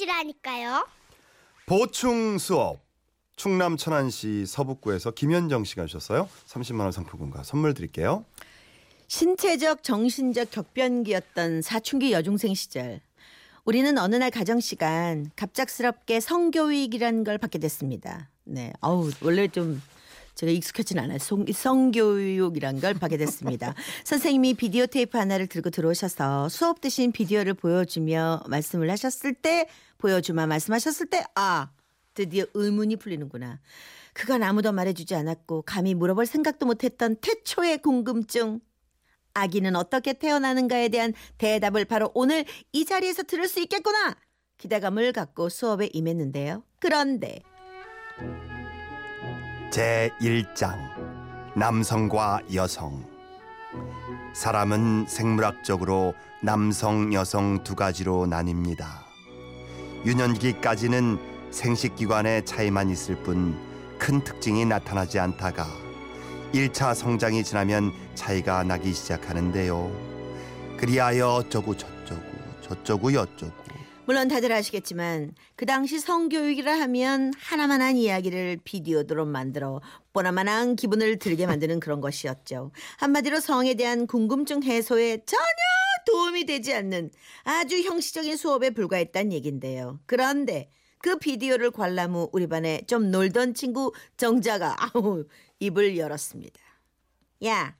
것이라니까요. 보충 수업. 충남 천안시 서북구에서 김현정 씨가 주셨어요. 30만 원 상품권과 선물 드릴게요. 신체적 정신적 격변기였던 사춘기 여중생 시절 우리는 어느 날 가정 시간 갑작스럽게 성교육이라는 걸 받게 됐습니다. 네, 어우 원래 좀 제가 익숙하진 않아요. 성, 성교육이란 걸 받게 됐습니다. 선생님이 비디오 테이프 하나를 들고 들어오셔서 수업 대신 비디오를 보여주며 말씀을 하셨을 때 보여주마 말씀하셨을 때 아 드디어 의문이 풀리는구나. 그건 아무도 말해주지 않았고 감히 물어볼 생각도 못했던 태초의 궁금증. 아기는 어떻게 태어나는가에 대한 대답을 바로 오늘 이 자리에서 들을 수 있겠구나. 기대감을 갖고 수업에 임했는데요. 그런데 제1장 남성과 여성 사람은 생물학적으로 남성, 여성 두 가지로 나뉩니다. 유년기까지는 생식기관의 차이만 있을 뿐 큰 특징이 나타나지 않다가 1차 성장이 지나면 차이가 나기 시작하는데요. 그리하여 어쩌고 저쩌고 저쩌고 여쩌고 물론 다들 아시겠지만 그 당시 성교육이라 하면 하나만한 이야기를 비디오로 만들어 뽀나만한 기분을 들게 만드는 그런 것이었죠. 한마디로 성에 대한 궁금증 해소에 전혀 도움이 되지 않는 아주 형식적인 수업에 불과했단 얘긴데요. 그런데 그 비디오를 관람 후 우리 반에 좀 놀던 친구 정자가 아우 입을 열었습니다. 야,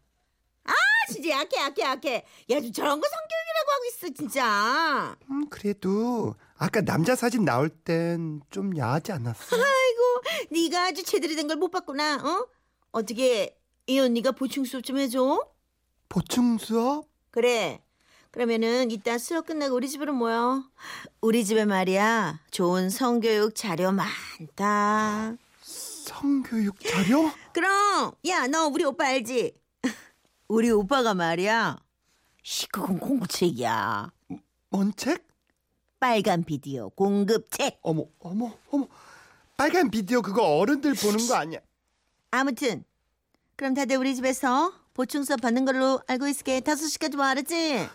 아 진짜 약해 약해 약해. 야좀 저런 거 성교육이라고 하고 있어 진짜. 음, 그래도 아까 남자 사진 나올 땐 좀 야하지 않았어? 아이고, 네가 아주 제대로 된 걸 못 봤구나. 어? 어떻게 이 언니가 보충 수업 좀 해줘? 보충 수업? 그래. 그러면은 이따 수업 끝나고 우리 집으로 모여. 우리 집에 말이야 좋은 성교육 자료 많다. 성교육 자료? 그럼 야 너 우리 오빠 알지? 우리 오빠가 말이야 시크공 공부책이야. 뭔 책? 빨간 비디오 공급책. 어머 어머 어머 빨간 비디오 그거 어른들 보는 거 아니야? 아무튼 그럼 다들 우리 집에서 보충 수업 받는 걸로 알고 있을게. 다섯 시까지 와 알았지?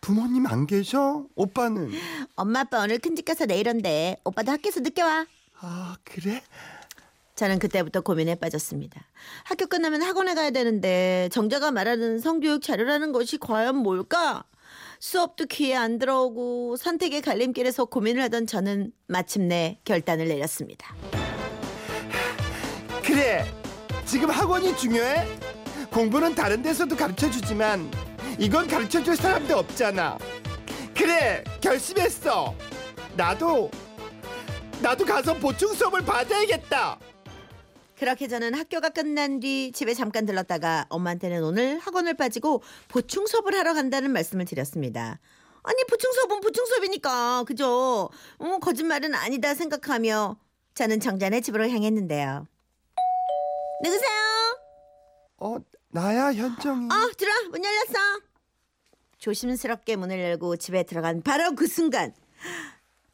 부모님 안 계셔? 오빠는? 엄마 아빠 오늘 큰집 가서 내일 온대. 오빠도 학교에서 늦게 와. 아 그래? 저는 그때부터 고민에 빠졌습니다. 학교 끝나면 학원에 가야 되는데 정자가 말하는 성교육 자료라는 것이 과연 뭘까? 수업도 귀에 안 들어오고 선택의 갈림길에서 고민을 하던 저는 마침내 결단을 내렸습니다. 그래 지금 학원이 중요해? 공부는 다른 데서도 가르쳐 주지만 이건 가르쳐 줄 사람도 없잖아 그래 결심했어 나도 나도 가서 보충 수업을 받아야겠다 그렇게 저는 학교가 끝난 뒤 집에 잠깐 들렀다가 엄마한테는 오늘 학원을 빠지고 보충 수업을 하러 간다는 말씀을 드렸습니다. 아니 보충 수업은 보충 수업이니까 그죠? 어, 거짓말은 아니다 생각하며 저는 정전의 집으로 향했는데요. 누구세요? 어 나야 현정이 어 들어와 문 열렸어. 조심스럽게 문을 열고 집에 들어간 바로 그 순간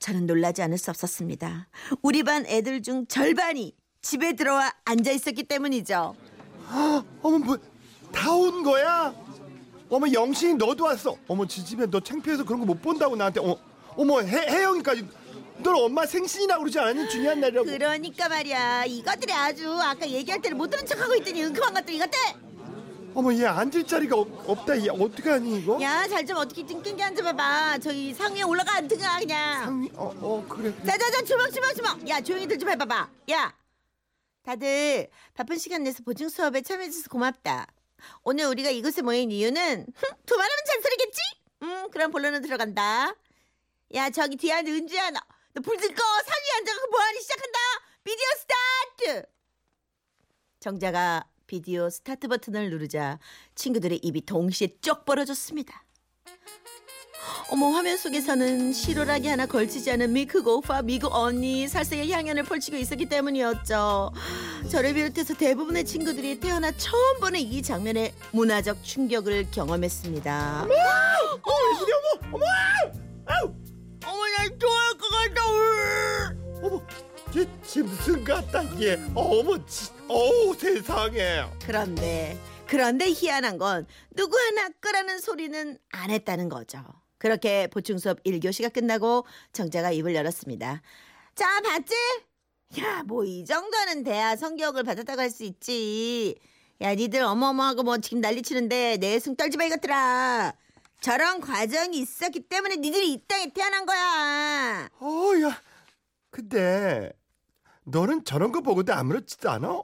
저는 놀라지 않을 수 없었습니다. 우리 반 애들 중 절반이 집에 들어와 앉아 있었기 때문이죠. 어머 뭐 다 온 거야? 어머 영신이 너도 왔어. 어머 지 집에 너 창피해서 그런 거 못 본다고 나한테. 어머 어머 혜, 혜영이까지. 널 엄마 생신이라고 그러지 않았니? 중요한 날이라고. 그러니까 말이야. 이것들이 아주 아까 얘기할 때를 못 들은 척하고 있더니 은큼한 것들 이것들. 어머 얘 앉을 자리가 없, 없다. 얘 어떡하니 이거? 야 잘 좀 어떻게 찡찡게 앉아봐봐. 저기 상위에 올라가 앉든가 그냥. 상위 어, 어 그래 그래. 자자자 주먹 주먹 주먹. 야 조용히들 좀 해봐봐. 야 다들 바쁜 시간 내서 보증 수업에 참여해줘서 고맙다. 오늘 우리가 이곳에 모인 이유는 흠, 두 말하면 잔소리겠지? 음 그럼 본론으로 들어간다. 야 저기 뒤에 앉은 은주야 너 불 좀 꺼 상 위에 앉아서 뭐하니 시작한다. 비디오 스타트! 정자가 비디오 스타트 버튼을 누르자 친구들의 입이 동시에 쩍 벌어졌습니다 어머 화면 속에서는 실오라기 하나 걸치지 않은 미국 오빠 미국 언니 살색의 향연을 펼치고 있었기 때문이었죠. 저를 비롯해서 대부분의 친구들이 태어나 처음 보는 이 장면에 문화적 충격을 경험했습니다. 어머 어머 어머 아우 어머 나 좋아할 것 같다. 으. 어머 얘, 쟤 무슨 같다 얘 어머 지, 어우 세상에 그런데 그런데 희한한 건 누구 하나 끄라는 소리는 안 했다는 거죠. 그렇게 보충 수업 1교시가 끝나고 정자가 입을 열었습니다. 자, 봤지? 야, 뭐 이 정도는 돼야 성격을 받았다고 할 수 있지. 야, 니들 어머어머하고 뭐 지금 난리 치는데 내숭 떨지 마 이것들아. 저런 과정이 있었기 때문에 니들이 이 땅에 태어난 거야. 어 야 근데 너는 저런 거 보고도 아무렇지도 않아?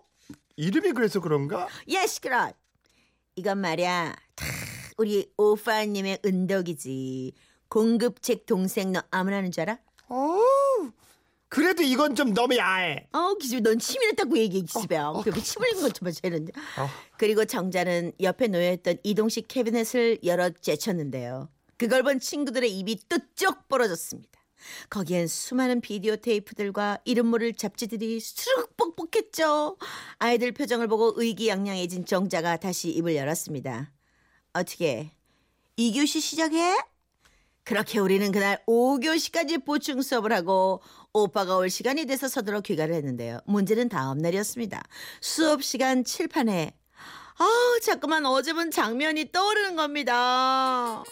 이름이 그래서 그런가? 야, 시끄러. 이건 말이야. 다 우리 오빠님의 은덕이지. 공급책 동생 너 아무나 하는 줄 알아? 어 그래도 이건 좀 너무 야해. 어, 기집애 넌 치밀했다고 얘기해, 기집애야. 어, 어. 벽에 침 흘린 것좀 봐, 쟤는. 어. 그리고 정자는 옆에 놓여있던 이동식 캐비넷을 열어 제쳤는데요. 그걸 본 친구들의 입이 뚝쭉 벌어졌습니다. 거기엔 수많은 비디오 테이프들과 이름 모를 잡지들이 수룩 뻑뻑했죠. 아이들 표정을 보고 의기양양해진 정자가 다시 입을 열었습니다. 어떻게 이교시 시작해? 그렇게 우리는 그날 5교시까지 보충 수업을 하고 오빠가 올 시간이 돼서 서둘러 귀가를 했는데요. 문제는 다음 날이었습니다. 수업 시간 칠판에 아 자꾸만 어제 본 장면이 떠오르는 겁니다.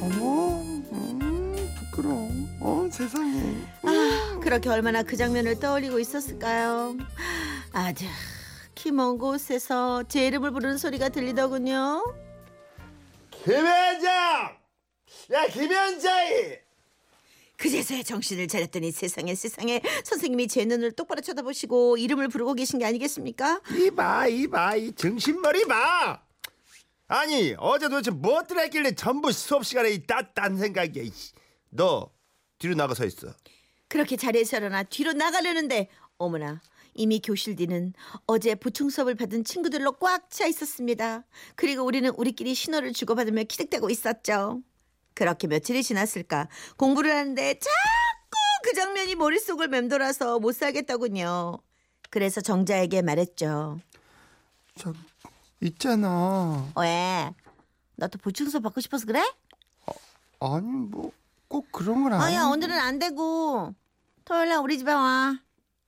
어머, 음, 부끄러워. 어, 세상에. 아, 그렇게 얼마나 그 장면을 떠올리고 있었을까요? 아주 키먼 곳에서 제 이름을 부르는 소리가 들리더군요. 김현장! 야, 김현장이! 그제서야 정신을 차렸더니 세상에 세상에 선생님이 제 눈을 똑바로 쳐다보시고 이름을 부르고 계신 게 아니겠습니까? 이봐, 이봐, 이 정신머리 봐! 아니, 어제 도대체 뭐들 했길래 전부 수업 시간에 이 따딴 생각이야. 너, 뒤로 나가 서 있어. 그렇게 자리에서 일어나 뒤로 나가려는데 어머나 이미 교실 뒤는 어제 보충 수업을 받은 친구들로 꽉 차 있었습니다. 그리고 우리는 우리끼리 신호를 주고받으며 기득대고 있었죠. 그렇게 며칠이 지났을까 공부를 하는데 자꾸 그 장면이 머릿속을 맴돌아서 못 살겠더군요. 그래서 정자에게 말했죠. 저, 있잖아. 왜? 너또 보충 수업 받고 싶어서 그래? 아니, 뭐, 꼭 그런 건 아니야. 아야 오늘은 안 되고 토요일 날 우리 집에 와.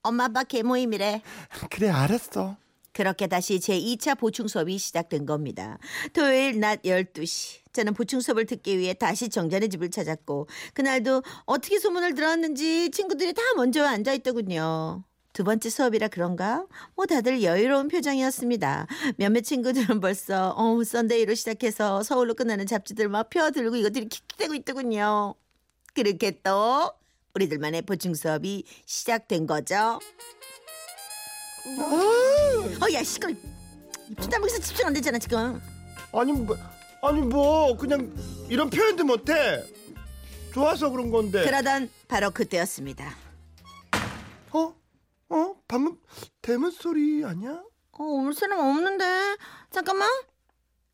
엄마 아빠 개모임이래. 그래, 알았어. 그렇게 다시 제2차 보충 수업이 시작된 겁니다. 토요일 낮 12시. 저는 보충 수업을 듣기 위해 다시 정자네 집을 찾았고 그날도 어떻게 소문을 들었는지 친구들이 다 먼저 앉아 있더군요. 두 번째 수업이라 그런가? 뭐 다들 여유로운 표정이었습니다. 몇몇 친구들은 벌써 어 썬데이로 시작해서 서울로 끝나는 잡지들 막 펴들고 이것들이 킥킥대고 있더군요. 그렇게 또 우리들만의 보충 수업이 시작된 거죠. 어, 야, 시끄러. 입술 다물기서 집중 안 되잖아 지금. 아니, 뭐, 아니, 뭐, 그냥 이런 표현도 못해. 좋아서 그런 건데. 그러던 바로 그때였습니다. 어? 어? 방금 대문 소리 아니야? 어, 올 사람 없는데. 잠깐만.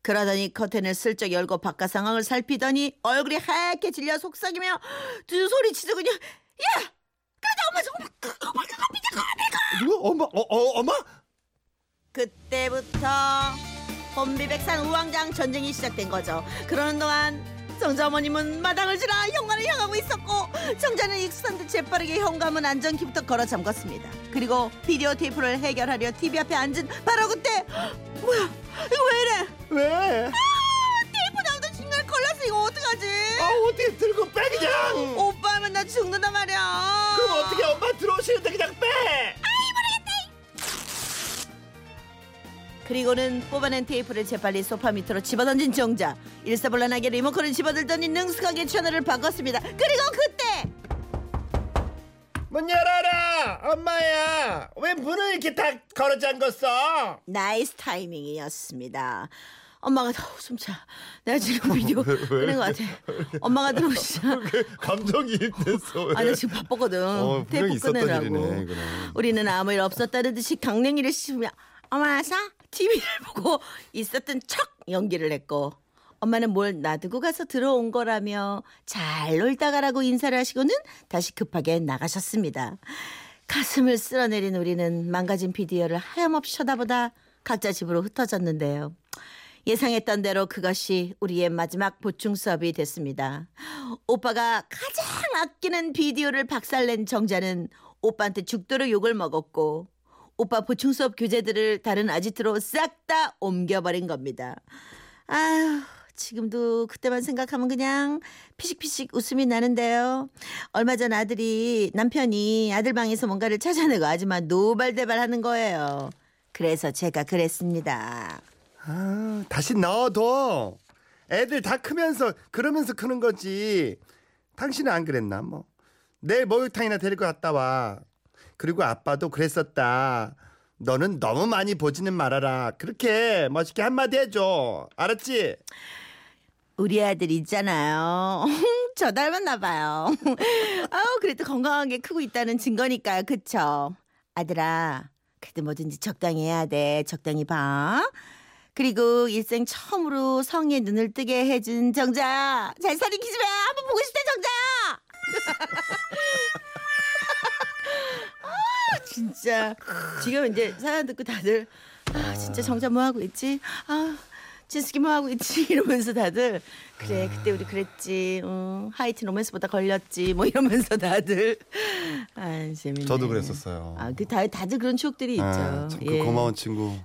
그러더니 커튼을 슬쩍 열고 바깥 상황을 살피더니 얼굴이 하얗게 질려 속삭이며 두 소리 치더군요. 야! 그러다 엄마 좀 엄마 누구? 엄마? 어, 어, 엄마? 그때부터 혼비백산 우왕장 전쟁이 시작된 거죠. 그러는 동안 정자 어머님은 마당을 지나 현관을 향하고 있었고 정자는 익숙한 듯 재빠르게 현관문 안전키부터 걸어 잠갔습니다. 그리고 비디오 테이프를 해결하려 TV 앞에 앉은 바로 그때 뭐야 이거 왜 이래? 왜? 테 그리고는 뽑아낸 테이프를 재빨리 소파 밑으로 집어던진 정자. 일사불란하게 리모컨을 집어들더니 능숙하게 채널을 바꿨습니다. 그리고 그때! 문 열어라, 엄마야. 왜 문을 이렇게 다 걸어 잠궜어? Nice timing이었습니다. 엄마가 어우, 숨차. 내가 지금 비디오 끄는 것 같아. 엄마가 들어오시자 감정이입 됐어. 아, 나 지금 바빴거든. 어, 테이프 이거는. 우리는 아무 일 없었다는 듯이 강냉이를 씹으며 어머나 사 TV를 보고 있었던 척 연기를 했고 엄마는 뭘 놔두고 가서 들어온 거라며 잘 놀다 가라고 인사를 하시고는 다시 급하게 나가셨습니다. 가슴을 쓸어내린 우리는 망가진 비디오를 하염없이 쳐다보다 각자 집으로 흩어졌는데요. 예상했던 대로 그것이 우리의 마지막 보충 수업이 됐습니다. 오빠가 가장 아끼는 비디오를 박살낸 정자는 오빠한테 죽도록 욕을 먹었고 오빠 보충 수업 교재들을 다른 아지트로 싹 다 옮겨버린 겁니다. 아휴 지금도 그때만 생각하면 그냥 피식피식 웃음이 나는데요. 얼마 전 아들이 남편이 아들 방에서 뭔가를 찾아내고 아줌마 노발대발 하는 거예요. 그래서 제가 그랬습니다. 아, 다시 넣어둬. 애들 다 크면서 그러면서 크는 거지. 당신은 안 그랬나 뭐. 내일 목욕탕이나 데리고 갔다 와. 그리고 아빠도 그랬었다. 너는 너무 많이 보지는 말아라. 그렇게 멋있게 한마디 해줘. 알았지? 우리 아들 있잖아요. 저 닮았나 봐요. 아우 그래도 건강하게 크고 있다는 증거니까요. 그쵸? 아들아 그래도 뭐든지 적당히 해야 돼. 적당히 봐. 그리고 일생 처음으로 성에 눈을 뜨게 해준 정자 잘 살이 기집애 한번 보고 싶다 정자 아 진짜 지금 이제 사연 듣고 다들 아 진짜 정자 뭐 하고 있지 아 진숙이 뭐 하고 있지 이러면서 다들 그래 그때 우리 그랬지 어, 하이트 로맨스보다 걸렸지 뭐 이러면서 다들 아 재밌네 저도 그랬었어요. 아그 다 다들 그런 추억들이 있죠 아, 참, 그 예. 고마운 친구.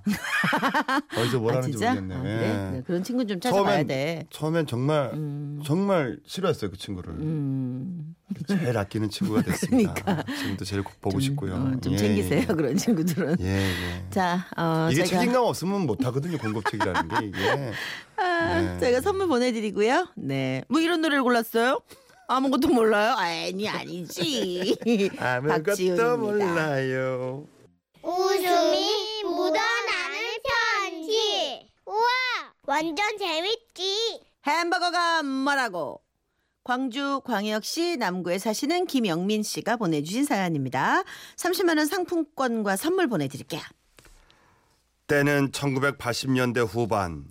어디서 뭘 아, 하는지 진짜? 모르겠네. 아, 예. 그래? 네, 그런 친구 좀 찾아봐야 돼. 처음엔 정말 음. 정말 싫어했어요 그 친구를. 음, 제일 아끼는 친구가 됐습니다. 그러니까. 지금도 제일 보고 좀, 싶고요. 어, 좀 예, 챙기세요 예. 그런 친구들은. 예, 예. 자, 어, 이게 제가 책임감 없으면 못 하거든요. 공급책이라는 게 이게. 아, 네. 제가 선물 보내드리고요. 네, 뭐 이런 노래를 골랐어요? 아무것도 몰라요? 아니 아니지. 아무것도. 몰라요. 웃음이 묻어나는 편지. 우와, 완전 재밌지. 햄버거가 뭐라고? 광주 광역시 남구에 사시는 김영민 씨가 보내주신 사연입니다. 30만 원 상품권과 선물 보내드릴게요. 때는 1980년대 후반.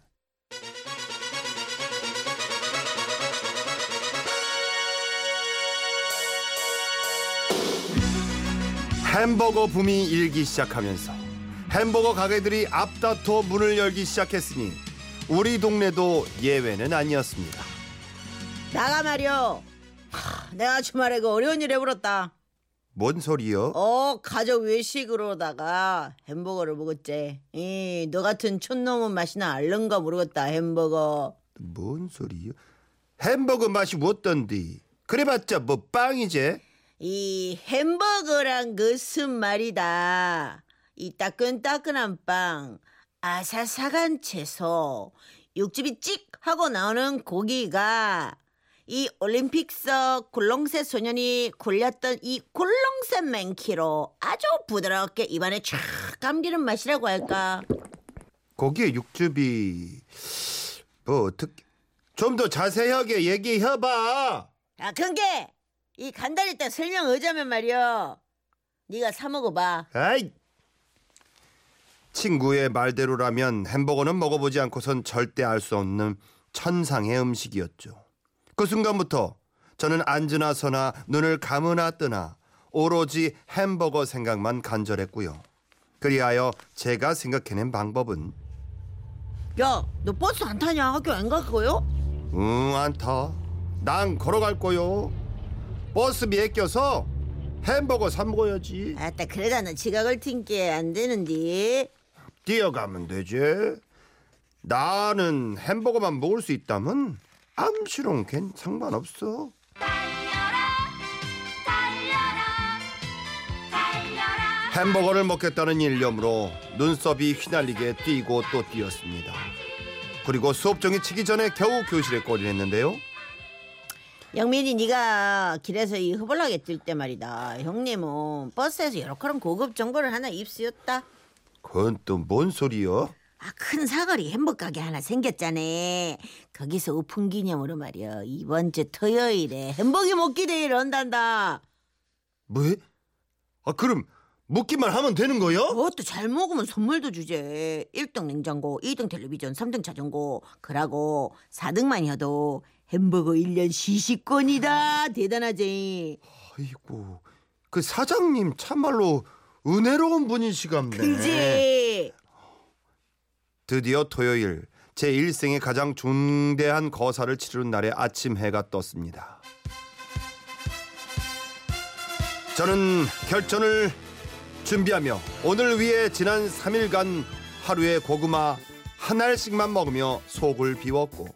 햄버거 붐이 일기 시작하면서 햄버거 가게들이 앞다퉈 문을 열기 시작했으니 우리 동네도 예외는 아니었습니다. 나가 말이요. 하, 내가 주말에 그 어려운 일 해버렸다. 뭔 소리요? 어 가족 외식으로다가 햄버거를 먹었지. 이너 같은 촌놈은 맛이나 알른가 모르겠다 햄버거. 뭔 소리요? 햄버거 맛이 어떤디? 그래봤자 뭐 빵이제? 이 햄버거란 것은 말이다. 이 따끈따끈한 빵, 아사사간 채소, 육즙이 찍 하고 나오는 고기가 이 올림픽석 굴렁쇠 소년이 굴렸던 이 굴렁쇠 맨키로 아주 부드럽게 입안에 쫙 감기는 맛이라고 할까. 거기에 육즙이 뭐 어떻게 좀 더 자세하게 얘기해봐. 아, 근게 이 간단히 딱 설명하자면 말이여. 네가 사 먹어봐. 아이 친구의 말대로라면 햄버거는 먹어보지 않고선 절대 알 수 없는 천상의 음식이었죠. 그 순간부터 저는 앉으나 서나 눈을 감으나 뜨나 오로지 햄버거 생각만 간절했고요. 그리하여 제가 생각해낸 방법은 야, 너 버스 안 타냐? 학교 안 갈 거요? 응, 안 타. 난 걸어갈 거요. 버스비에 껴서 햄버거 사 먹어야지. 아따 너 지각을 튕게 안 되는디. 뛰어가면 되지. 나는 햄버거만 먹을 수 있다면 암시롱 걘 상관없어. 햄버거를 먹겠다는 일념으로 눈썹이 휘날리게 뛰고 또 뛰었습니다. 그리고 수업 정이 치기 전에 겨우 교실에 꼬리했는데요. 영민이 네가 길에서 이 흐벌나게 뛸 때 말이다. 형님은 버스에서 여러 그런 고급 정보를 하나 입수였다. 그건 또 뭔 소리요? 아, 큰 사거리 햄버거 가게 하나 생겼잖아. 거기서 오픈 기념으로 말이야. 이번 주 토요일에 햄버거 먹기 대회를 한단다. 뭐? 아 그럼 먹기만 하면 되는 거요? 그것도 잘 먹으면 선물도 주제. 1등 냉장고, 2등 텔레비전, 3등 자전거. 그러고 4등만 해도 햄버거 1년 시식권이다. 대단하지. 아이고 그 사장님 참말로 은혜로운 분이시갑네. 그지? 드디어 토요일 제 일생의 가장 중대한 거사를 치르는 날의 아침 해가 떴습니다. 저는 결전을 준비하며 오늘 위해 지난 3일간 하루에 고구마 한 알씩만 먹으며 속을 비웠고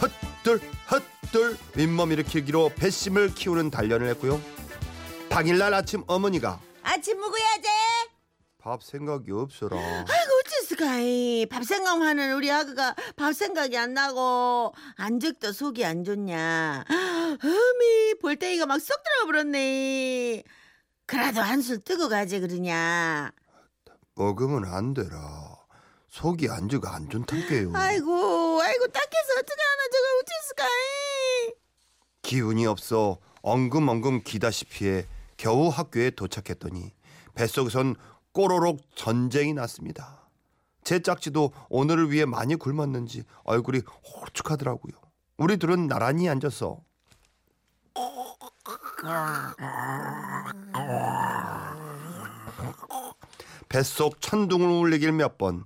헛둘 헛둘 윗몸 일으키기로 배심을 키우는 단련을 했고요. 당일날 아침 어머니가 아침 먹어야 돼. 밥 생각이 없어라. 어째서가이 밥 생각하는 우리 아그가 밥 생각이 안 나고 안적도 속이 안 좋냐. 어미 볼때기가 막 쏙 들어가 버렸네. 그래도 한술 뜨고 가지 그러냐. 먹으면 안 되라. 속이 안주가 안 좋단게요. 아이고 아이고 딱해서 어떻게 하나 저걸 어째서가이. 기운이 없어 엉금엉금 기다시피 해 겨우 학교에 도착했더니 뱃속에선 꼬로록 전쟁이 났습니다. 제 짝지도 오늘을 위해 많이 굶었는지 얼굴이 호축하더라고요. 우리 둘은 나란히 앉아서 뱃속 천둥을 울리길 몇 번.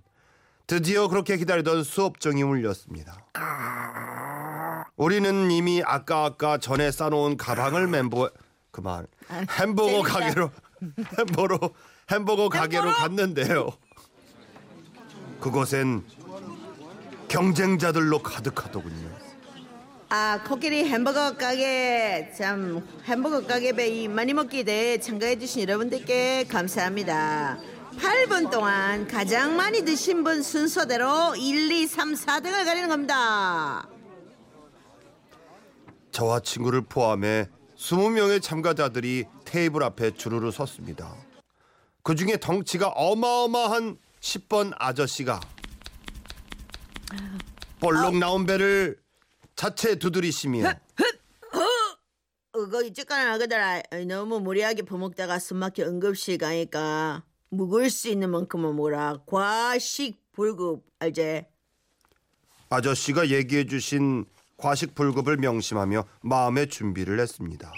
드디어 그렇게 기다리던 수업정이 울렸습니다. 우리는 이미 아까 아까 전에 싸놓은 가방을 멤버 그만 햄버거. 가게로 햄버거 햄버거 가게로 갔는데요. 그곳엔 경쟁자들로 가득하더군요. 아 코끼리 햄버거 가게 참 햄버거 가게 배이 많이 먹기 대회 참가해 주신 여러분들께 감사합니다 8분 동안 가장 많이 드신 분 순서대로 1, 2, 3, 4등을 가리는 겁니다 저와 친구를 포함해 20명의 참가자들이 테이블 앞에 주르르 섰습니다. 그 중에 덩치가 어마어마한 10번 아저씨가 볼록 나온 배를 자체 두드리시며 그거 이쪽가는 아그들아 너무 무리하게 퍼먹다가 숨막혀 응급실 가니까 묵을 수 있는 만큼만 먹어라 과식 불급 알제 아저씨가 얘기해 주신 과식 불급을 명심하며 마음의 준비를 했습니다.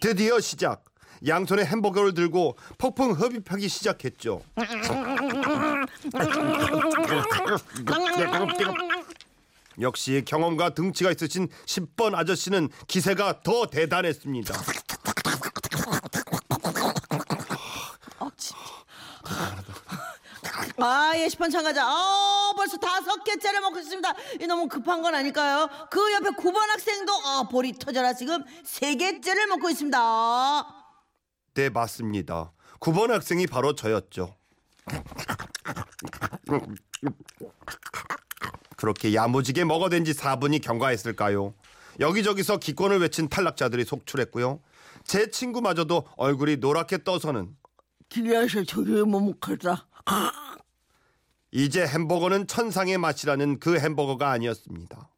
드디어 시작. 양손에 햄버거를 들고 폭풍 흡입하기 시작했죠. 역시 경험과 등치가 있으신 10번 아저씨는 기세가 더 대단했습니다. 아, 예, 10번 참가자. 어, 벌써 다섯 개째를 먹고 있습니다. 이 너무 급한 건 아닐까요? 그 옆에 9번 학생도, 아, 볼이 터져라. 지금 세 개째를 먹고 있습니다. 네, 맞습니다. 9번 학생이 바로 저였죠. 그렇게 야무지게 먹어댄 지 4분이 경과했을까요? 여기저기서 기권을 외친 탈락자들이 속출했고요. 제 친구마저도 얼굴이 노랗게 떠서는 저기 못 먹겠다. 이제 햄버거는 천상의 맛이라는 그 햄버거가 아니었습니다.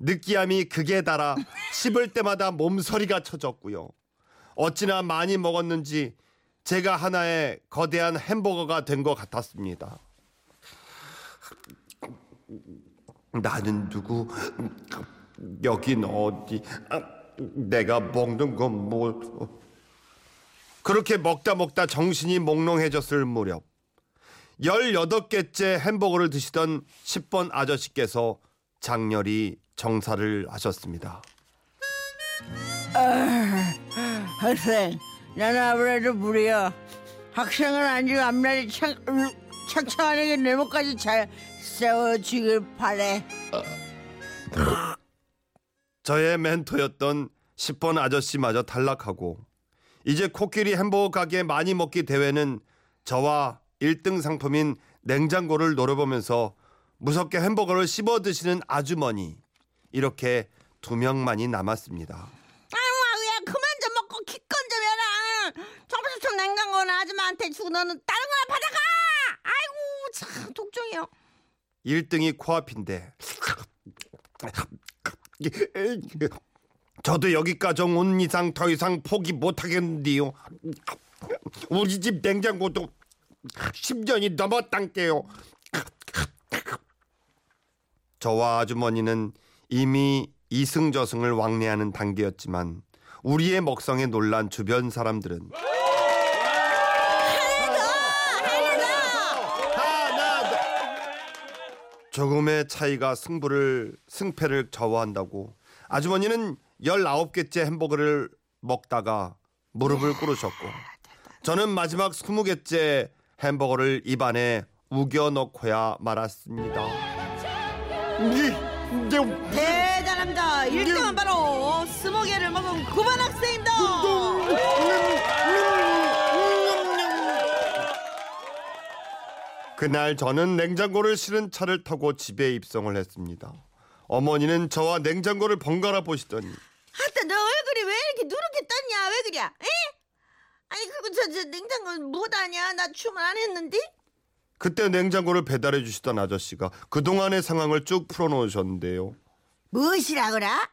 느끼함이 극에 달아 씹을 때마다 몸서리가 쳐졌고요. 어찌나 많이 먹었는지 제가 하나의 거대한 햄버거가 된 것 같았습니다. 나는 누구? 여긴 어디? 아, 내가 먹는 건 뭐? 그렇게 먹다 먹다 정신이 몽롱해졌을 무렵 18개째 햄버거를 드시던 10번 아저씨께서 장렬히 정사를 하셨습니다. 학생, 나는 아무래도 무리야. 학생은 아니고 앞날이 창, 창창하게 네모까지 잘 세워주길 바래. 저의 멘토였던 10번 아저씨마저 탈락하고 이제 코끼리 햄버거 가게 많이 먹기 대회는 저와 1등 상품인 냉장고를 노려보면서 무섭게 햄버거를 씹어 드시는 아주머니 이렇게 두 명만이 남았습니다. 아이고, 아우야, 그만 좀 먹고 기권 좀 해라. 정부수청 아줌마한테 주고 너는 다른 거나 받아가. 아이고, 참 독종이요. 1등이 코앞인데 저도 여기까지 온 이상 더 이상 포기 못하겠는데요. 우리 집 냉장고도 10년이 넘었단게요. 저와 아주머니는 이미 이승저승을 왕래하는 단계였지만 우리의 먹성에 놀란 주변 사람들은 하나 더 조금의 차이가 승부를 승패를 좌우한다고 아주머니는 19개째 햄버거를 먹다가 무릎을 꿇으셨고 저는 마지막 20개째 햄버거를 입안에 우겨 넣고야 말았습니다. 대단합니다. 1등은 바로 스무 개를 먹은 9번 학생입니다. 그날 저는 냉장고를 실은 차를 타고 집에 입성을 했습니다. 어머니는 저와 냉장고를 번갈아 보시더니 하여튼 너 얼굴이 왜 이렇게 누렇게 떴냐? 왜 그래? 에? 아니 그리고 저, 저 냉장고 뭐다냐? 나 주문 안 했는데? 그때 냉장고를 배달해 주시던 아저씨가 그동안의 상황을 쭉 풀어놓으셨는데요. 무엇이라고라?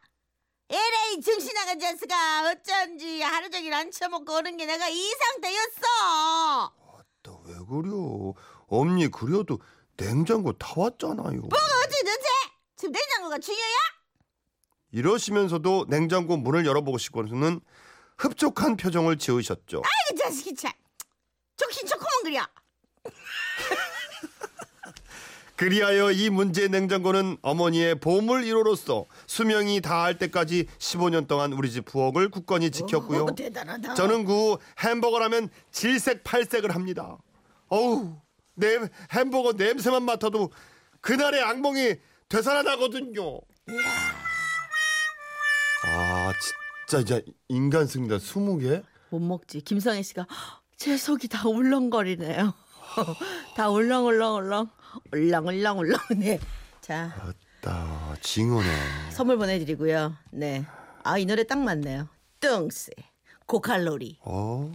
LA 정신 나간 자스가 어쩐지 하루 종일 안 처먹고 오는 게 내가 이 상태였어. 너왜 그려? 엄니 그려도 냉장고 다 왔잖아요. 어찌 늦지? 지금 냉장고가 중요해? 이러시면서도 냉장고 문을 열어보시고는 흡족한 표정을 지으셨죠. 아이고 자식이 참. 좋긴 좋구먼 그려. 그리하여 이 문제의 냉장고는 어머니의 보물 1호로서 수명이 다할 때까지 15년 동안 우리 집 부엌을 굳건히 지켰고요. 오, 대단하다. 저는 그 후 햄버거라면 질색 팔색을 합니다. 어우, 내 햄버거 냄새만 맡아도 그날의 악몽이 되살아나거든요. 아, 진짜 이제 인간승입니다. 20개? 못 먹지. 김성애 씨가 제 속이 다 울렁거리네요. 다 울렁울렁울렁 울렁울렁울렁. 네. 자 아따, 징어네. 선물 보내드리고요. 네. 아 이 노래 딱 맞네요. 뚱스 고칼로리. 어?